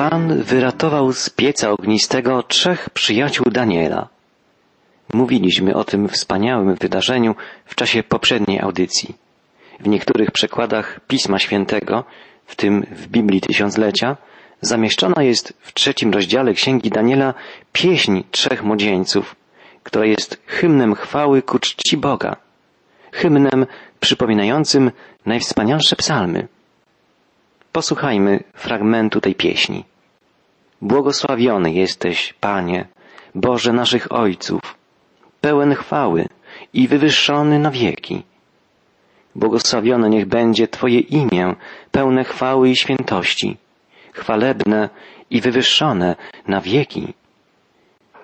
Pan wyratował z pieca ognistego trzech przyjaciół Daniela. Mówiliśmy o tym wspaniałym wydarzeniu w czasie poprzedniej audycji. W niektórych przekładach Pisma Świętego, w tym w Biblii Tysiąclecia, zamieszczona jest w trzecim rozdziale Księgi Daniela pieśń trzech młodzieńców, która jest hymnem chwały ku czci Boga, hymnem przypominającym najwspanialsze psalmy. Posłuchajmy fragmentu tej pieśni. Błogosławiony jesteś, Panie, Boże naszych Ojców, pełen chwały i wywyższony na wieki. Błogosławione niech będzie Twoje imię, pełne chwały i świętości, chwalebne i wywyższone na wieki.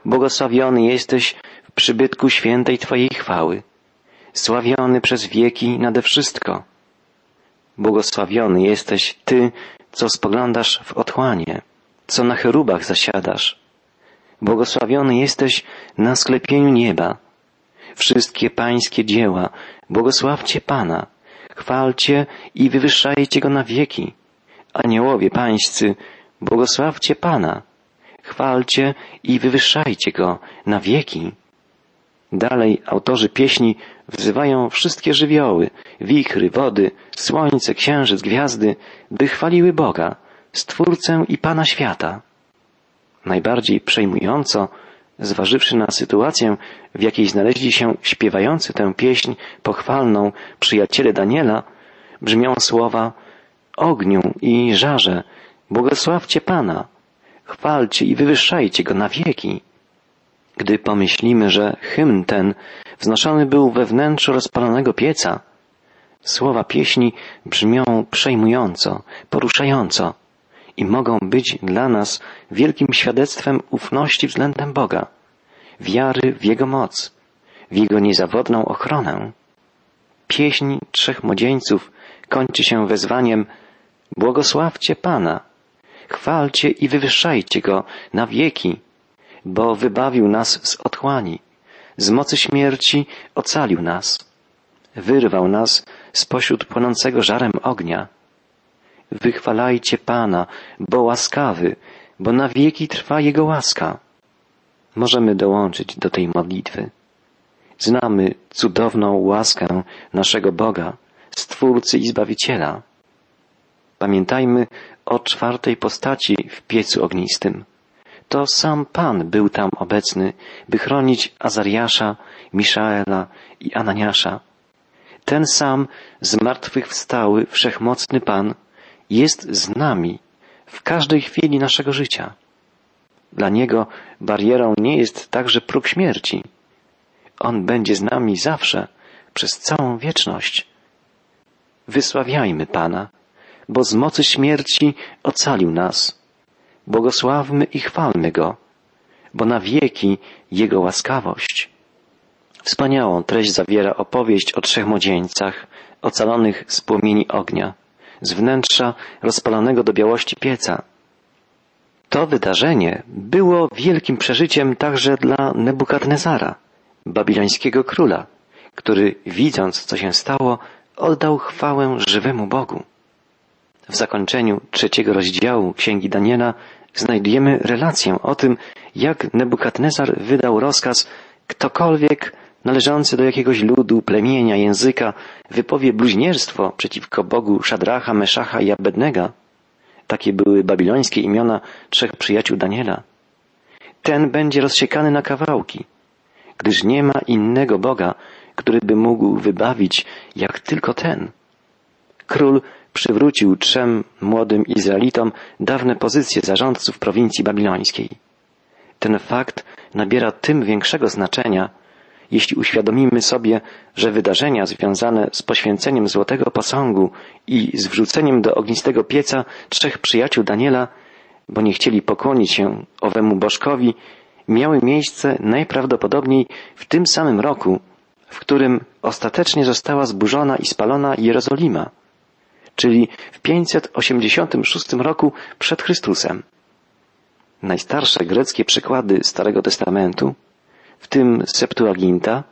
Błogosławiony jesteś w przybytku świętej Twojej chwały, sławiony przez wieki nade wszystko. Błogosławiony jesteś Ty, co spoglądasz w otchłanie, co na cherubach zasiadasz. Błogosławiony jesteś na sklepieniu nieba. Wszystkie pańskie dzieła, błogosławcie Pana, chwalcie i wywyższajcie Go na wieki. Aniołowie pańscy, błogosławcie Pana, chwalcie i wywyższajcie Go na wieki. Dalej autorzy pieśni wzywają wszystkie żywioły, wichry, wody, słońce, księżyc, gwiazdy, by chwaliły Boga, Stwórcę i Pana świata. Najbardziej przejmująco, zważywszy na sytuację, w jakiej znaleźli się śpiewający tę pieśń pochwalną przyjaciele Daniela, brzmią słowa ogniu i żarze, błogosławcie Pana, chwalcie i wywyższajcie Go na wieki. Gdy pomyślimy, że hymn ten wznoszony był we wnętrzu rozpalonego pieca, słowa pieśni brzmią przejmująco, poruszająco i mogą być dla nas wielkim świadectwem ufności względem Boga, wiary w Jego moc, w Jego niezawodną ochronę. Pieśń trzech młodzieńców kończy się wezwaniem Błogosławcie Pana, chwalcie i wywyższajcie Go na wieki, bo wybawił nas z otchłani, z mocy śmierci ocalił nas, wyrwał nas spośród płonącego żarem ognia. Wychwalajcie Pana, bo łaskawy, bo na wieki trwa Jego łaska. Możemy dołączyć do tej modlitwy. Znamy cudowną łaskę naszego Boga, Stwórcy i Zbawiciela. Pamiętajmy o czwartej postaci w piecu ognistym. To sam Pan był tam obecny, by chronić Azariasza, Miszaela i Ananiasza. Ten sam zmartwychwstały, wszechmocny Pan jest z nami w każdej chwili naszego życia. Dla Niego barierą nie jest także próg śmierci. On będzie z nami zawsze, przez całą wieczność. Wysławiajmy Pana, bo z mocy śmierci ocalił nas. Błogosławmy i chwalmy Go, bo na wieki Jego łaskawość. Wspaniałą treść zawiera opowieść o trzech młodzieńcach ocalonych z płomieni ognia, z wnętrza rozpalonego do białości pieca. To wydarzenie było wielkim przeżyciem także dla Nebukadnezara, babilońskiego króla, który widząc, co się stało, oddał chwałę żywemu Bogu. W zakończeniu trzeciego rozdziału Księgi Daniela znajdujemy relację o tym, jak Nebukadnezar wydał rozkaz, ktokolwiek należący do jakiegoś ludu, plemienia, języka wypowie bluźnierstwo przeciwko Bogu Szadracha, Meszacha i Abednego. Takie były babilońskie imiona trzech przyjaciół Daniela. Ten będzie rozsiekany na kawałki, gdyż nie ma innego Boga, który by mógł wybawić jak tylko ten. Król przywrócił trzem młodym Izraelitom dawne pozycje zarządców prowincji babilońskiej. Ten fakt nabiera tym większego znaczenia, jeśli uświadomimy sobie, że wydarzenia związane z poświęceniem złotego posągu i z wrzuceniem do ognistego pieca trzech przyjaciół Daniela, bo nie chcieli pokłonić się owemu bożkowi, miały miejsce najprawdopodobniej w tym samym roku, w którym ostatecznie została zburzona i spalona Jerozolima, czyli w 586 roku przed Chrystusem. Najstarsze greckie przykłady Starego Testamentu w tym Septuaginta,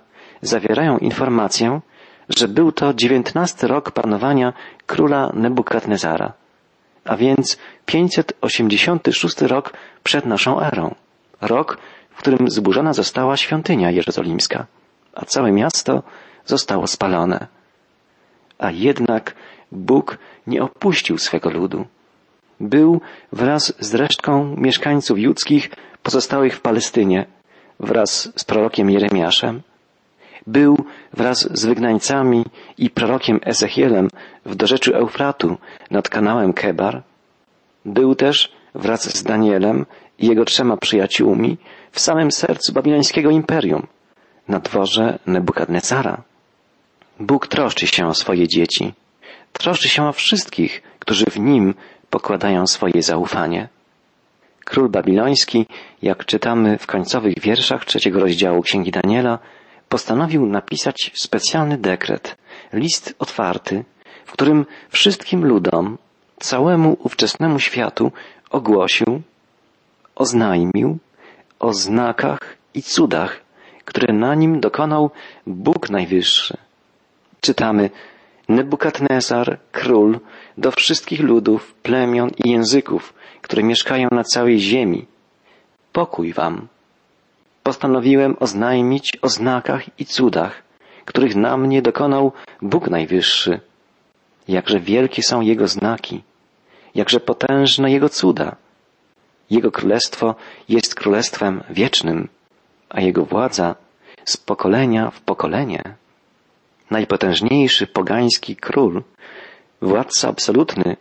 zawierają informację, że był to dziewiętnasty rok panowania króla Nebukadnezara, a więc 586 rok przed naszą erą. Rok, w którym zburzona została świątynia jerozolimska, a całe miasto zostało spalone. A jednak Bóg nie opuścił swego ludu. Był wraz z resztką mieszkańców judzkich pozostałych w Palestynie, wraz z prorokiem Jeremiaszem. Był wraz z wygnańcami i prorokiem Ezechielem w dorzeczu Eufratu nad kanałem Kebar. Był też wraz z Danielem i jego trzema przyjaciółmi w samym sercu babilońskiego imperium, na dworze Nebukadnezara. Bóg troszczy się o swoje dzieci. Troszczy się o wszystkich, którzy w Nim pokładają swoje zaufanie. Król babiloński, jak czytamy w końcowych wierszach trzeciego rozdziału Księgi Daniela, postanowił napisać specjalny dekret, list otwarty, w którym wszystkim ludom, całemu ówczesnemu światu ogłosił, oznajmił o znakach i cudach, które na nim dokonał Bóg Najwyższy. Czytamy, Nebukadnezar, król, do wszystkich ludów, plemion i języków, które mieszkają na całej ziemi. Pokój wam. Postanowiłem oznajmić o znakach i cudach, których na mnie dokonał Bóg Najwyższy. Jakże wielkie są Jego znaki, jakże potężne Jego cuda. Jego królestwo jest królestwem wiecznym, a Jego władza z pokolenia w pokolenie. Najpotężniejszy pogański król, władca absolutny,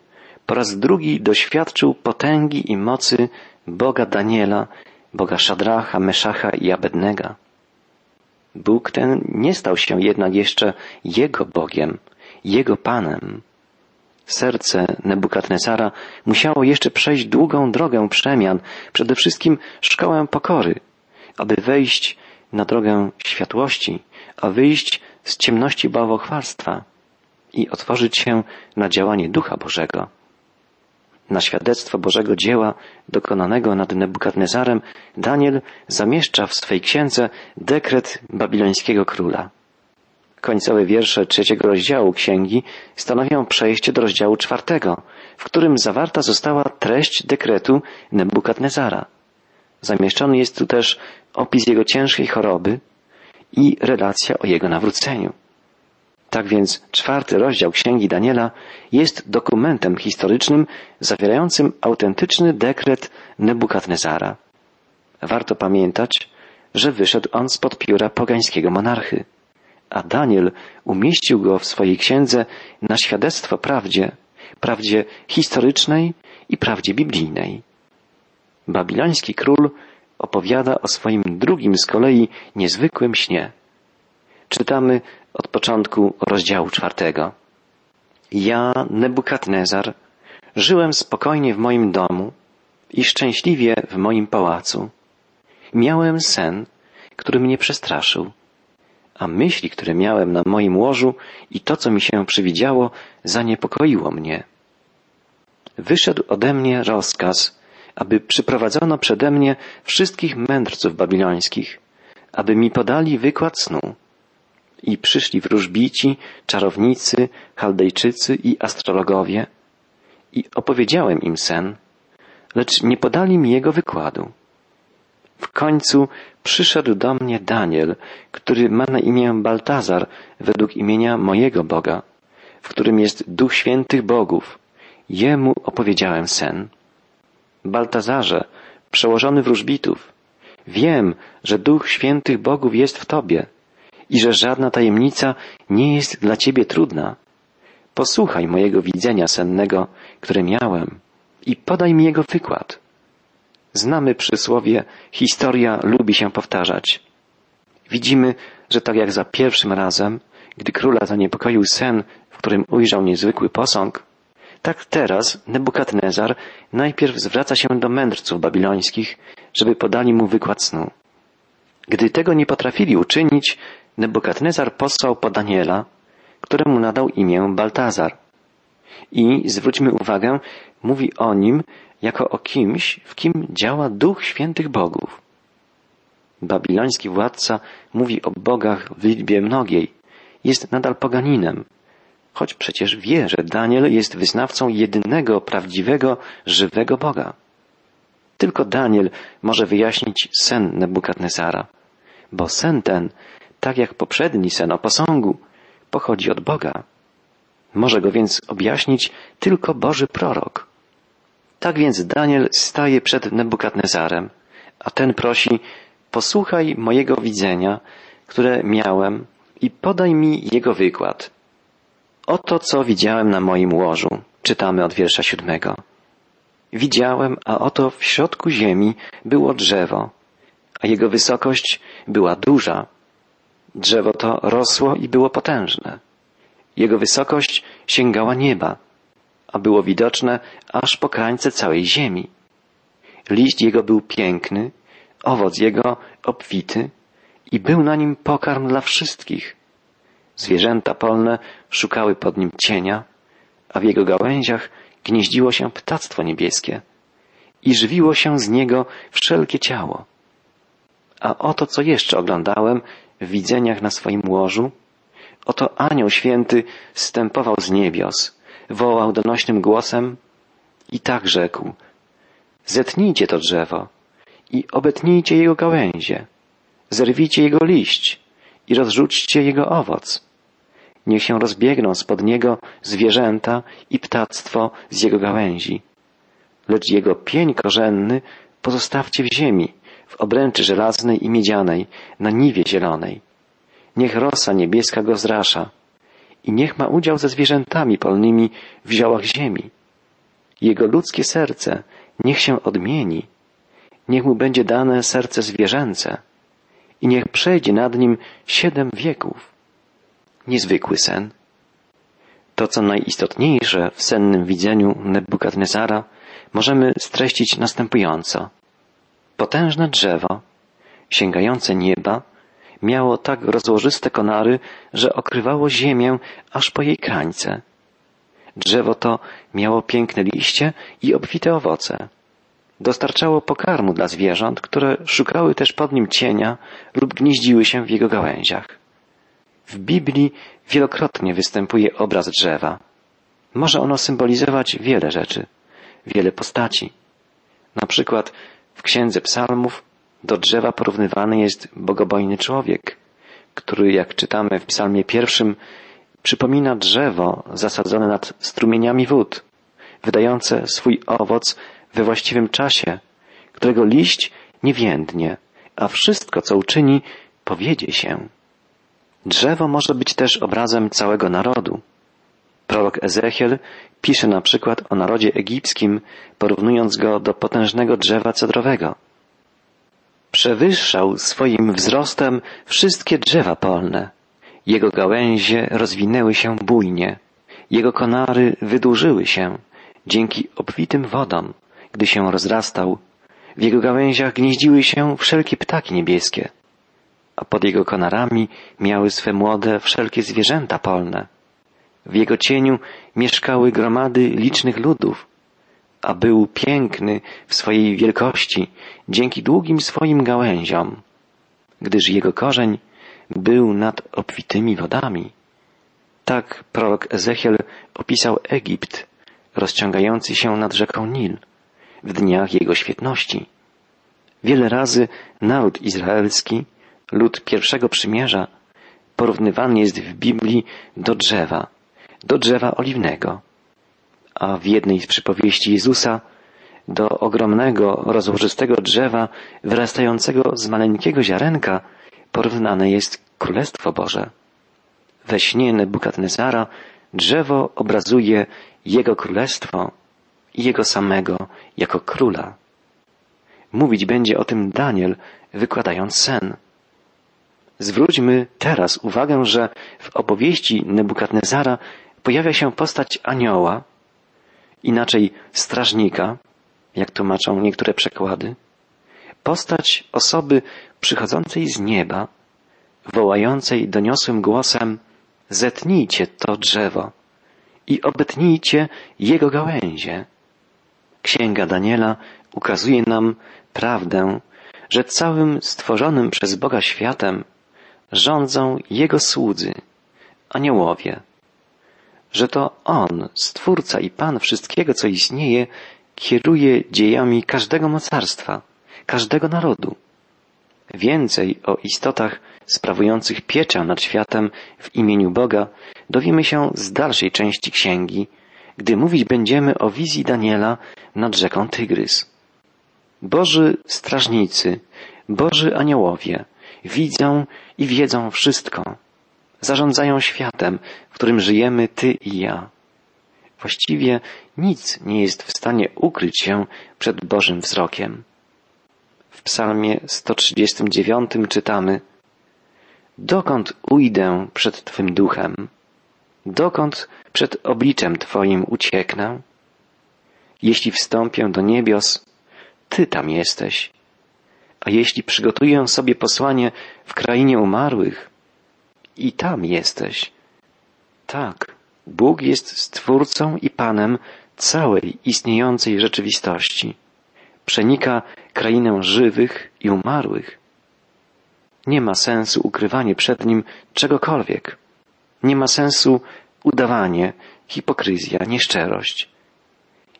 po raz drugi doświadczył potęgi i mocy Boga Daniela, Boga Szadracha, Meszacha i Abednego. Bóg ten nie stał się jednak jeszcze Jego Bogiem, Jego Panem. Serce Nebukadnezara musiało jeszcze przejść długą drogę przemian, przede wszystkim szkołę pokory, aby wejść na drogę światłości, a wyjść z ciemności bałwochwalstwa i otworzyć się na działanie Ducha Bożego. Na świadectwo Bożego dzieła dokonanego nad Nebukadnezarem Daniel zamieszcza w swej księdze dekret babilońskiego króla. Końcowe wiersze trzeciego rozdziału księgi stanowią przejście do rozdziału czwartego, w którym zawarta została treść dekretu Nebukadnezara. Zamieszczony jest tu też opis jego ciężkiej choroby i relacja o jego nawróceniu. Tak więc czwarty rozdział Księgi Daniela jest dokumentem historycznym zawierającym autentyczny dekret Nebukadnezara. Warto pamiętać, że wyszedł on spod pióra pogańskiego monarchy, a Daniel umieścił go w swojej księdze na świadectwo prawdzie, prawdzie historycznej i prawdzie biblijnej. Babiloński król opowiada o swoim drugim z kolei niezwykłym śnie. Czytamy od początku rozdziału czwartego. Ja, Nebukadnezar, żyłem spokojnie w moim domu i szczęśliwie w moim pałacu. Miałem sen, który mnie przestraszył, a myśli, które miałem na moim łożu i to, co mi się przywidziało, zaniepokoiło mnie. Wyszedł ode mnie rozkaz, aby przyprowadzono przede mnie wszystkich mędrców babilońskich, aby mi podali wykład snu. I przyszli wróżbici, czarownicy, chaldejczycy i astrologowie. I opowiedziałem im sen, lecz nie podali mi jego wykładu. W końcu przyszedł do mnie Daniel, który ma na imię Baltazar według imienia mojego Boga, w którym jest Duch Świętych Bogów. Jemu opowiedziałem sen. Baltazarze, przełożony wróżbitów, wiem, że Duch Świętych Bogów jest w Tobie i że żadna tajemnica nie jest dla Ciebie trudna. Posłuchaj mojego widzenia sennego, które miałem i podaj mi jego wykład. Znamy przysłowie, historia lubi się powtarzać. Widzimy, że tak jak za pierwszym razem, gdy króla zaniepokoił sen, w którym ujrzał niezwykły posąg, tak teraz Nebukadnezar najpierw zwraca się do mędrców babilońskich, żeby podali mu wykład snu. Gdy tego nie potrafili uczynić, Nebukadnezar posłał po Daniela, któremu nadał imię Baltazar. I zwróćmy uwagę, mówi o nim jako o kimś, w kim działa duch świętych bogów. Babiloński władca mówi o bogach w liczbie mnogiej. Jest nadal poganinem, choć przecież wie, że Daniel jest wyznawcą jedynego, prawdziwego, żywego Boga. Tylko Daniel może wyjaśnić sen Nebukadnezara, bo sen ten, tak jak poprzedni sen o posągu, pochodzi od Boga. Może go więc objaśnić tylko Boży prorok. Tak więc Daniel staje przed Nebukadnezarem, a ten prosi, posłuchaj mojego widzenia, które miałem i podaj mi jego wykład. Oto co widziałem na moim łożu, czytamy od wiersza siódmego. Widziałem, a oto w środku ziemi było drzewo, a jego wysokość była duża. Drzewo to rosło i było potężne. Jego wysokość sięgała nieba, a było widoczne aż po krańce całej ziemi. Liść jego był piękny, owoc jego obfity i był na nim pokarm dla wszystkich. Zwierzęta polne szukały pod nim cienia, a w jego gałęziach gnieździło się ptactwo niebieskie i żywiło się z niego wszelkie ciało. A oto co jeszcze oglądałem w widzeniach na swoim łożu, oto anioł święty stępował z niebios, wołał donośnym głosem i tak rzekł, zetnijcie to drzewo i obetnijcie jego gałęzie, zerwijcie jego liść i rozrzućcie jego owoc. Niech się rozbiegną spod niego zwierzęta i ptactwo z jego gałęzi. Lecz jego pień korzenny pozostawcie w ziemi, w obręczy żelaznej i miedzianej, na niwie zielonej. Niech rosa niebieska go zrasza i niech ma udział ze zwierzętami polnymi w ziołach ziemi. Jego ludzkie serce niech się odmieni, niech mu będzie dane serce zwierzęce i niech przejdzie nad nim siedem wieków. Niezwykły sen. To, co najistotniejsze w sennym widzeniu Nebukadnezara, możemy streścić następująco. Potężne drzewo, sięgające nieba, miało tak rozłożyste konary, że okrywało ziemię aż po jej krańce. Drzewo to miało piękne liście i obfite owoce. Dostarczało pokarmu dla zwierząt, które szukały też pod nim cienia lub gnieździły się w jego gałęziach. W Biblii wielokrotnie występuje obraz drzewa. Może ono symbolizować wiele rzeczy, wiele postaci. Na przykład w Księdze Psalmów do drzewa porównywany jest bogobojny człowiek, który, jak czytamy w Psalmie pierwszym, przypomina drzewo zasadzone nad strumieniami wód, wydające swój owoc we właściwym czasie, którego liść nie więdnie, a wszystko, co uczyni, powiedzie się. Drzewo może być też obrazem całego narodu. Prorok Ezechiel pisze na przykład o narodzie egipskim, porównując go do potężnego drzewa cedrowego. Przewyższał swoim wzrostem wszystkie drzewa polne. Jego gałęzie rozwinęły się bujnie. Jego konary wydłużyły się dzięki obfitym wodom, gdy się rozrastał. W jego gałęziach gnieździły się wszelkie ptaki niebieskie, a pod jego konarami miały swe młode wszelkie zwierzęta polne. W jego cieniu mieszkały gromady licznych ludów, a był piękny w swojej wielkości dzięki długim swoim gałęziom, gdyż jego korzeń był nad obfitymi wodami. Tak prorok Ezechiel opisał Egipt, rozciągający się nad rzeką Nil, w dniach jego świetności. Wiele razy naród izraelski, lud pierwszego przymierza, porównywany jest w Biblii do drzewa, do drzewa oliwnego a w jednej z przypowieści Jezusa do ogromnego, rozłożystego drzewa wyrastającego z maleńkiego ziarenka porównane jest Królestwo Boże. We śnie Nebukadnezara drzewo obrazuje Jego Królestwo i Jego samego jako Króla. Mówić będzie o tym Daniel, wykładając sen. Zwróćmy teraz uwagę, że w opowieści Nebukadnezara pojawia się postać anioła, inaczej strażnika, jak tłumaczą niektóre przekłady, postać osoby przychodzącej z nieba, wołającej doniosłym głosem zetnijcie to drzewo i obetnijcie jego gałęzie. Księga Daniela ukazuje nam prawdę, że całym stworzonym przez Boga światem rządzą Jego słudzy, aniołowie. że to On, Stwórca i Pan wszystkiego, co istnieje, kieruje dziejami każdego mocarstwa, każdego narodu. Więcej o istotach sprawujących pieczę nad światem w imieniu Boga dowiemy się z dalszej części księgi, gdy mówić będziemy o wizji Daniela nad rzeką Tygrys. Boży strażnicy, Boży aniołowie widzą i wiedzą wszystko. Zarządzają światem, w którym żyjemy Ty i ja. Właściwie nic nie jest w stanie ukryć się przed Bożym wzrokiem. W psalmie 139 czytamy Dokąd ujdę przed Twym duchem? Dokąd przed obliczem Twoim ucieknę? Jeśli wstąpię do niebios, Ty tam jesteś. A jeśli przygotuję sobie posłanie w krainie umarłych, i tam jesteś. Tak, Bóg jest Stwórcą i Panem całej istniejącej rzeczywistości. Przenika krainę żywych i umarłych. Nie ma sensu ukrywanie przed Nim czegokolwiek. Nie ma sensu udawanie, hipokryzja, nieszczerość.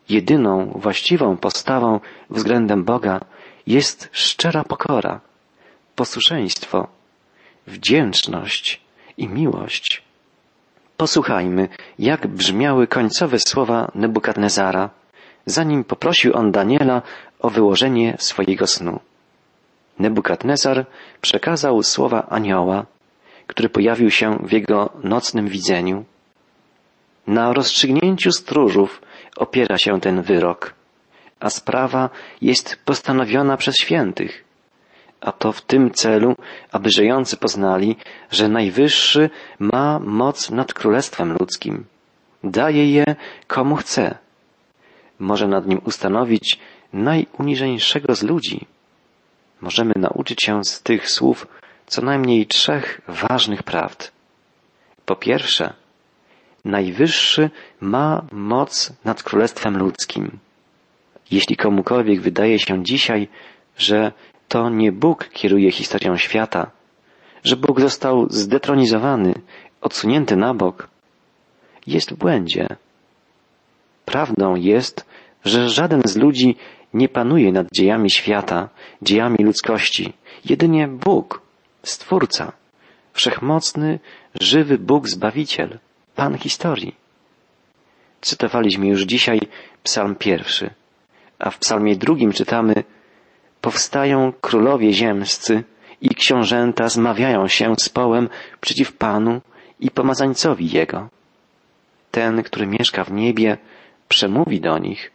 Jedyną właściwą postawą względem Boga jest szczera pokora, posłuszeństwo, wdzięczność i miłość. Posłuchajmy, jak brzmiały końcowe słowa Nebukadnezara, zanim poprosił on Daniela o wyłożenie swojego snu. Nebukadnezar przekazał słowa anioła, który pojawił się w jego nocnym widzeniu. Na rozstrzygnięciu stróżów opiera się ten wyrok, a sprawa jest postanowiona przez świętych, a to w tym celu, aby żyjący poznali, że Najwyższy ma moc nad Królestwem Ludzkim. Daje je komu chce. Może nad nim ustanowić najuniżeńszego z ludzi. Możemy nauczyć się z tych słów co najmniej trzech ważnych prawd. Po pierwsze, Najwyższy ma moc nad Królestwem Ludzkim. Jeśli komukolwiek wydaje się dzisiaj, że to nie Bóg kieruje historią świata, że Bóg został zdetronizowany, odsunięty na bok, jest w błędzie. Prawdą jest, że żaden z ludzi nie panuje nad dziejami świata, dziejami ludzkości. Jedynie Bóg, Stwórca, wszechmocny, żywy Bóg Zbawiciel, Pan historii. Cytowaliśmy już dzisiaj psalm pierwszy, a w psalmie drugim czytamy powstają królowie ziemscy i książęta zmawiają się z połem przeciw Panu i pomazańcowi Jego. Ten, który mieszka w niebie, przemówi do nich.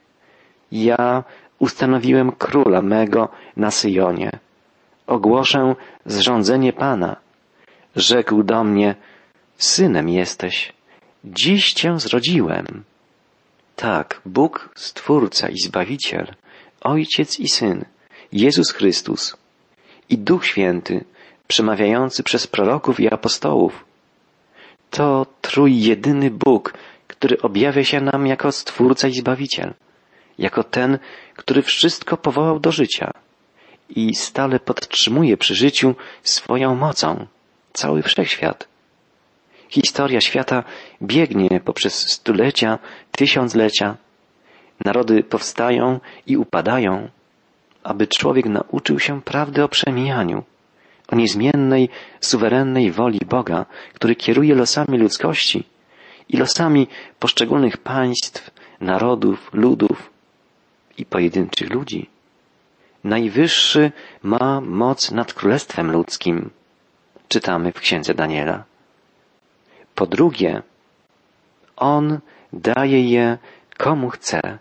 Ja ustanowiłem króla mego na Syjonie. Ogłoszę zrządzenie Pana. Rzekł do mnie, synem jesteś. Dziś cię zrodziłem. Tak, Bóg, Stwórca i Zbawiciel, Ojciec i Syn, Jezus Chrystus i Duch Święty, przemawiający przez proroków i apostołów. To trójjedyny Bóg, który objawia się nam jako Stwórca i Zbawiciel, jako ten, który wszystko powołał do życia i stale podtrzymuje przy życiu swoją mocą cały wszechświat. Historia świata biegnie poprzez stulecia, tysiąclecia. Narody powstają i upadają, aby człowiek nauczył się prawdy o przemijaniu, o niezmiennej, suwerennej woli Boga, który kieruje losami ludzkości i losami poszczególnych państw, narodów, ludów i pojedynczych ludzi. Najwyższy ma moc nad królestwem ludzkim, czytamy w księdze Daniela. Po drugie, on daje je komu chce.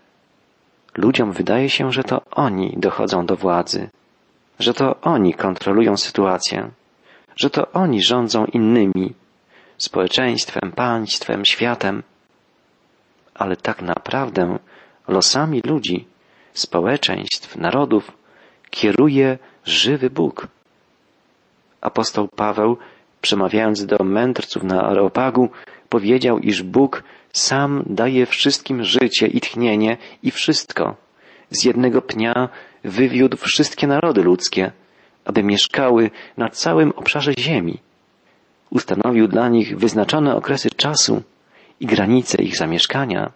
Ludziom wydaje się, że to oni dochodzą do władzy, że to oni kontrolują sytuację, że to oni rządzą innymi, społeczeństwem, państwem, światem. Ale tak naprawdę losami ludzi, społeczeństw, narodów kieruje żywy Bóg. Apostoł Paweł, przemawiając do mędrców na Areopagu, powiedział, iż Bóg sam daje wszystkim życie i tchnienie i wszystko. Z jednego pnia wywiódł wszystkie narody ludzkie, aby mieszkały na całym obszarze ziemi. Ustanowił dla nich wyznaczone okresy czasu i granice ich zamieszkania.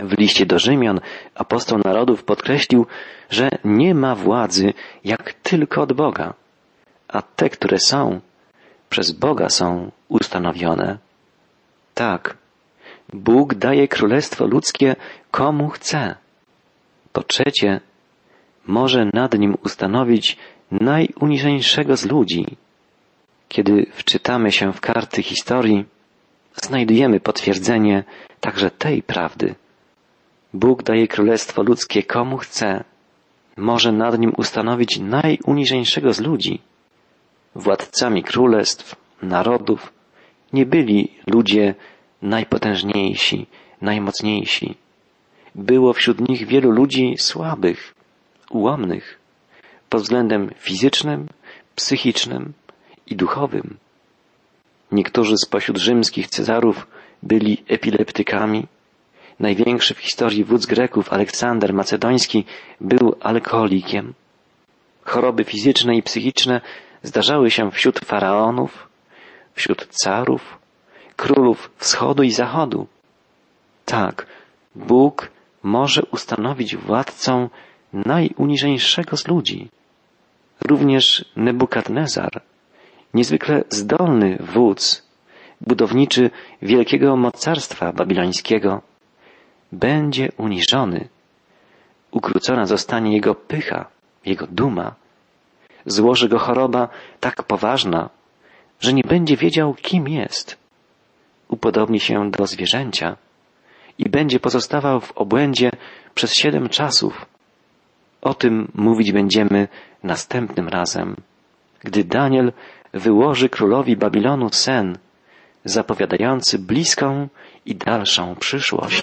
W liście do Rzymian apostoł narodów podkreślił, że nie ma władzy jak tylko od Boga, a te, które są, przez Boga są ustanowione. Tak, Bóg daje królestwo ludzkie komu chce. Po trzecie, może nad nim ustanowić najuniżeńszego z ludzi. Kiedy wczytamy się w karty historii, znajdujemy potwierdzenie także tej prawdy. Bóg daje królestwo ludzkie komu chce. Może nad nim ustanowić najuniżeńszego z ludzi. Władcami królestw, narodów nie byli ludzie najpotężniejsi, najmocniejsi. Było wśród nich wielu ludzi słabych, ułomnych, pod względem fizycznym, psychicznym i duchowym. Niektórzy spośród rzymskich cezarów byli epileptykami. Największy w historii wódz Greków, Aleksander Macedoński, był alkoholikiem. Choroby fizyczne i psychiczne zdarzały się wśród faraonów, wśród carów, królów wschodu i zachodu. Tak, Bóg może ustanowić władcą najuniżeńszego z ludzi. Również Nebukadnezar, niezwykle zdolny wódz, budowniczy wielkiego mocarstwa babilońskiego, będzie uniżony. Ukrócona zostanie jego pycha, jego duma. Złoży go choroba tak poważna, że nie będzie wiedział, kim jest. Upodobni się do zwierzęcia i będzie pozostawał w obłędzie przez siedem czasów. O tym mówić będziemy następnym razem, gdy Daniel wyłoży królowi Babilonu sen, zapowiadający bliską i dalszą przyszłość.